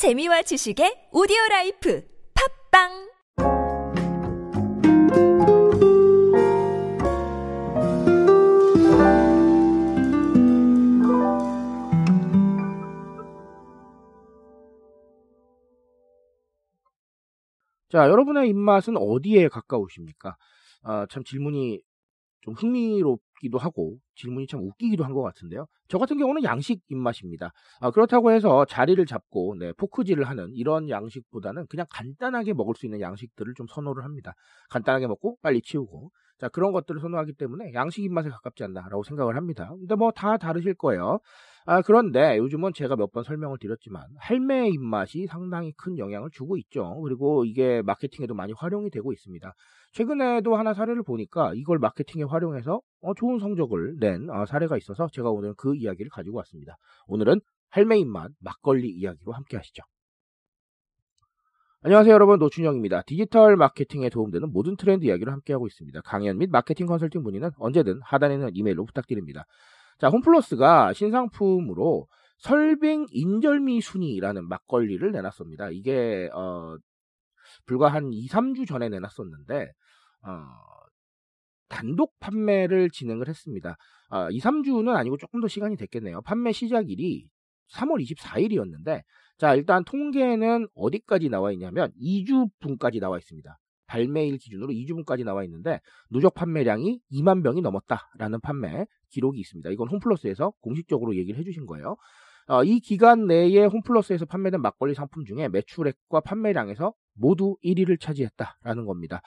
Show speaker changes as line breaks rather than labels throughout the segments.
재미와 지식의 오디오 life 팟빵
자, 여러분의 입맛은 어디에 가까우십니까? 아, 참 질문이 좀 흥미롭 기도 하고 질문이 참 웃기기도 한 것 같은데요. 저 같은 경우는 양식 입맛입니다. 아, 그렇다고 해서 자리를 잡고 네, 포크질을 하는 이런 양식보다는 그냥 간단하게 먹을 수 있는 양식들을 좀 선호를 합니다. 간단하게 먹고 빨리 치우고 자 그런 것들을 선호하기 때문에 양식 입맛에 가깝지 않나라고 생각을 합니다. 근데 뭐 다 다르실 거예요. 아, 그런데 요즘은 제가 몇 번 설명을 드렸지만 할매 입맛이 상당히 큰 영향을 주고 있죠. 그리고 이게 마케팅에도 많이 활용이 되고 있습니다. 최근에도 하나 사례를 보니까 이걸 마케팅에 활용해서 어, 좋은 성적을 낸 어, 사례가 있어서 제가 오늘 그 이야기를 가지고 왔습니다. 오늘은 할매 입맛 막걸리 이야기로 함께 하시죠. 안녕하세요 여러분 노준영입니다. 디지털 마케팅에 도움되는 모든 트렌드 이야기를 함께하고 있습니다. 강연 및 마케팅 컨설팅 문의는 언제든 하단에 있는 이메일로 부탁드립니다. 자, 홈플러스가 신상품으로 설빙 인절미 순이라는 막걸리를 내놨습니다. 이게 어, 불과 한 2, 3주 전에 내놨었는데 어, 단독 판매를 진행을 했습니다. 어, 2, 3주는 아니고 조금 더 시간이 됐겠네요. 판매 시작일이 3월 24일이었는데 자, 일단 통계는 어디까지 나와 있냐면 2주분까지 나와 있습니다. 발매일 기준으로 2주분까지 나와 있는데 누적 판매량이 2만 병이 넘었다라는 판매 기록이 있습니다. 이건 홈플러스에서 공식적으로 얘기를 해주신 거예요. 어, 이 기간 내에 홈플러스에서 판매된 막걸리 상품 중에 매출액과 판매량에서 모두 1위를 차지했다라는 겁니다.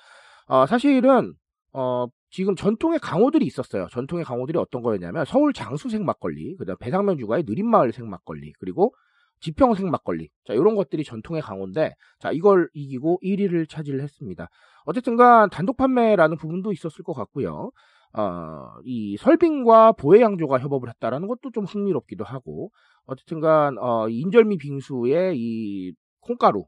어, 사실은 어, 지금 전통의 강호들이 있었어요. 전통의 강호들이 어떤 거였냐면 서울 장수 생 막걸리, 그다음 배상면 주가의 느린마을 생 막걸리, 그리고 지평 생 막걸리. 자, 이런 것들이 전통의 강호인데, 자, 이걸 이기고 1위를 차지를 했습니다. 어쨌든간 단독 판매라는 부분도 있었을 것 같고요. 어, 이 설빙과 보혜양조가 협업을 했다라는 것도 좀 흥미롭기도 하고, 어쨌든간, 어, 인절미 빙수의 이 콩가루,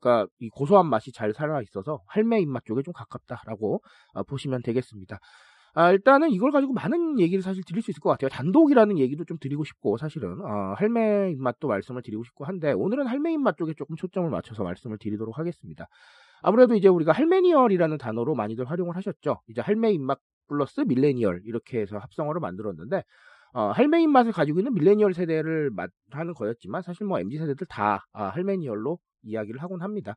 그러니까 이 고소한 맛이 잘 살아 있어서 할매 입맛 쪽에 좀 가깝다라고 어, 보시면 되겠습니다. 아, 일단은 이걸 가지고 많은 얘기를 사실 드릴 수 있을 것 같아요. 단독이라는 얘기도 좀 드리고 싶고, 사실은, 어, 할매 입맛도 말씀을 드리고 싶고 한데, 오늘은 할매 입맛 쪽에 조금 초점을 맞춰서 말씀을 드리도록 하겠습니다. 아무래도 이제 우리가 할메니얼이라는 단어로 많이들 활용을 하셨죠. 이제 할매 입맛 플러스 밀레니얼, 이렇게 해서 합성어를 만들었는데, 어, 할매 입맛을 가지고 있는 밀레니얼 세대를 하는 거였지만, 사실 뭐 MZ 세대들 다 아, 할메니얼로 이야기를 하곤 합니다.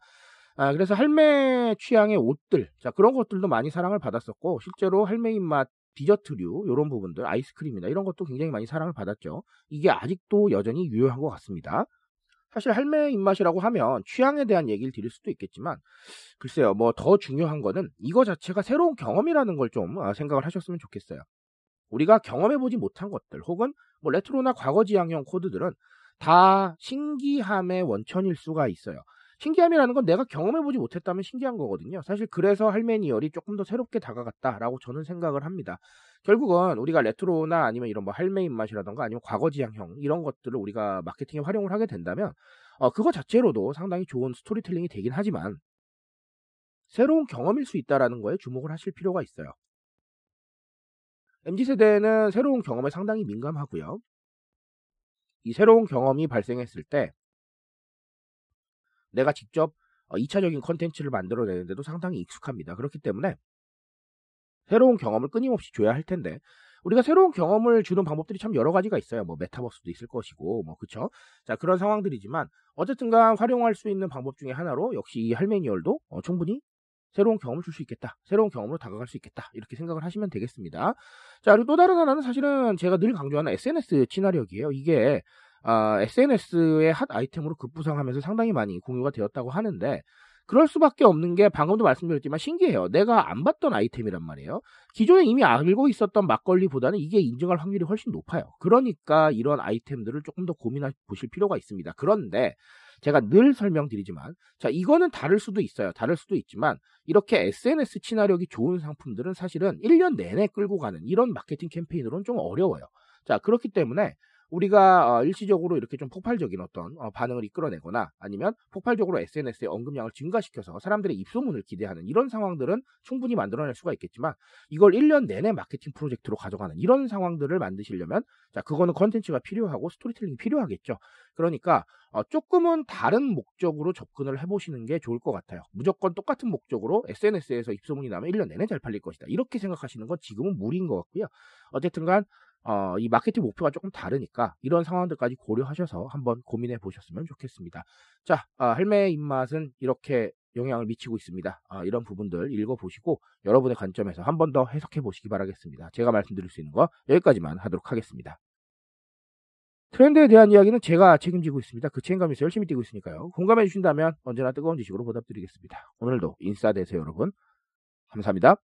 아, 그래서 할매 취향의 옷들, 자, 그런 것들도 많이 사랑을 받았었고, 실제로 할매 입맛 디저트류, 이런 부분들, 아이스크림이나 이런 것도 굉장히 많이 사랑을 받았죠. 이게 아직도 여전히 유효한 것 같습니다. 사실 할매 입맛이라고 하면 취향에 대한 얘기를 드릴 수도 있겠지만, 글쎄요, 뭐 더 중요한 거는 이거 자체가 새로운 경험이라는 걸좀 아, 생각을 하셨으면 좋겠어요. 우리가 경험해보지 못한 것들, 혹은 뭐 레트로나 과거 지향형 코드들은 다 신기함의 원천일 수가 있어요. 신기함이라는 건 내가 경험해보지 못했다면 신기한 거거든요. 사실 그래서 할매니얼이 조금 더 새롭게 다가갔다라고 저는 생각을 합니다. 결국은 우리가 레트로나 아니면 이런 뭐 할매 입맛이라던가 아니면 과거지향형 이런 것들을 우리가 마케팅에 활용을 하게 된다면 어, 그거 자체로도 상당히 좋은 스토리텔링이 되긴 하지만 새로운 경험일 수 있다라는 거에 주목을 하실 필요가 있어요. MZ세대는 새로운 경험에 상당히 민감하고요. 이 새로운 경험이 발생했을 때 내가 직접 2차적인 어, 컨텐츠를 만들어내는데도 상당히 익숙합니다. 그렇기 때문에 새로운 경험을 끊임없이 줘야 할 텐데 우리가 새로운 경험을 주는 방법들이 참 여러 가지가 있어요. 뭐 메타버스도 있을 것이고 뭐 그쵸? 자 그런 상황들이지만 어쨌든간 활용할 수 있는 방법 중에 하나로 역시 이 할메니얼도 어, 충분히 새로운 경험을 줄 수 있겠다. 새로운 경험으로 다가갈 수 있겠다. 이렇게 생각을 하시면 되겠습니다. 자, 그리고 또 다른 하나는 사실은 제가 늘 강조하는 SNS 친화력이에요. 이게 아, SNS의 핫 아이템으로 급부상하면서 상당히 많이 공유가 되었다고 하는데 그럴 수밖에 없는 게 방금도 말씀드렸지만 신기해요. 내가 안 봤던 아이템이란 말이에요. 기존에 이미 알고 있었던 막걸리보다는 이게 인정할 확률이 훨씬 높아요. 그러니까 이런 아이템들을 조금 더 고민해 보실 필요가 있습니다. 그런데 제가 늘 설명드리지만 자 이거는 다를 수도 있어요. 다를 수도 있지만 이렇게 SNS 친화력이 좋은 상품들은 사실은 1년 내내 끌고 가는 이런 마케팅 캠페인으로는 좀 어려워요. 자 그렇기 때문에 우리가 어, 일시적으로 이렇게 좀 폭발적인 어떤 어, 반응을 이끌어내거나 아니면 폭발적으로 SNS의 언급량을 증가시켜서 사람들의 입소문을 기대하는 이런 상황들은 충분히 만들어낼 수가 있겠지만 이걸 1년 내내 마케팅 프로젝트로 가져가는 이런 상황들을 만드시려면 자 그거는 컨텐츠가 필요하고 스토리텔링이 필요하겠죠. 그러니까 어, 조금은 다른 목적으로 접근을 해보시는 게 좋을 것 같아요. 무조건 똑같은 목적으로 SNS에서 입소문이 나면 1년 내내 잘 팔릴 것이다. 이렇게 생각하시는 건 지금은 무리인 것 같고요. 어쨌든간 어, 이 마케팅 목표가 조금 다르니까 이런 상황들까지 고려하셔서 한번 고민해 보셨으면 좋겠습니다. 자, 어, 할매의 입맛은 이렇게 영향을 미치고 있습니다. 아, 이런 부분들 읽어보시고 여러분의 관점에서 한 번 더 해석해 보시기 바라겠습니다. 제가 말씀드릴 수 있는 거 여기까지만 하도록 하겠습니다. 트렌드에 대한 이야기는 제가 책임지고 있습니다. 그 책임감에서 열심히 뛰고 있으니까요. 공감해 주신다면 언제나 뜨거운 지식으로 보답드리겠습니다. 오늘도 인싸 되세요 여러분. 감사합니다.